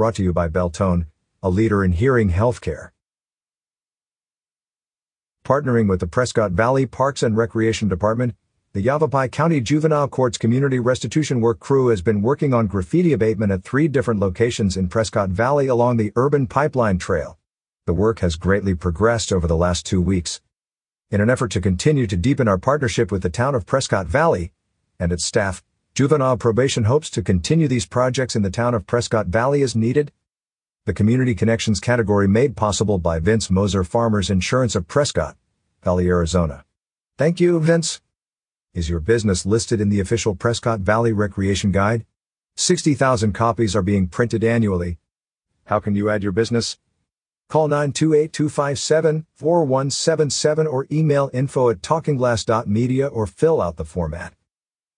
Brought to you by Beltone, a leader in hearing healthcare. Partnering with the Prescott Valley Parks and Recreation Department, the Yavapai County Juvenile Courts Community Restitution Work Crew has been working on graffiti abatement at three different locations in Prescott Valley along the Urban Pipeline Trail. The work has greatly progressed over the last two weeks. In an effort to continue to deepen our partnership with the town of Prescott Valley and its staff, Juvenile Probation hopes to continue these projects in the town of Prescott Valley as needed. The Community Connections category made possible by Vince Moser Farmers Insurance of Prescott Valley, Arizona. Thank you, Vince. Is your business listed in the official Prescott Valley Recreation Guide? 60,000 copies are being printed annually. How can you add your business? Call 928-257-4177 or email info at talkingglass.media or fill out the format.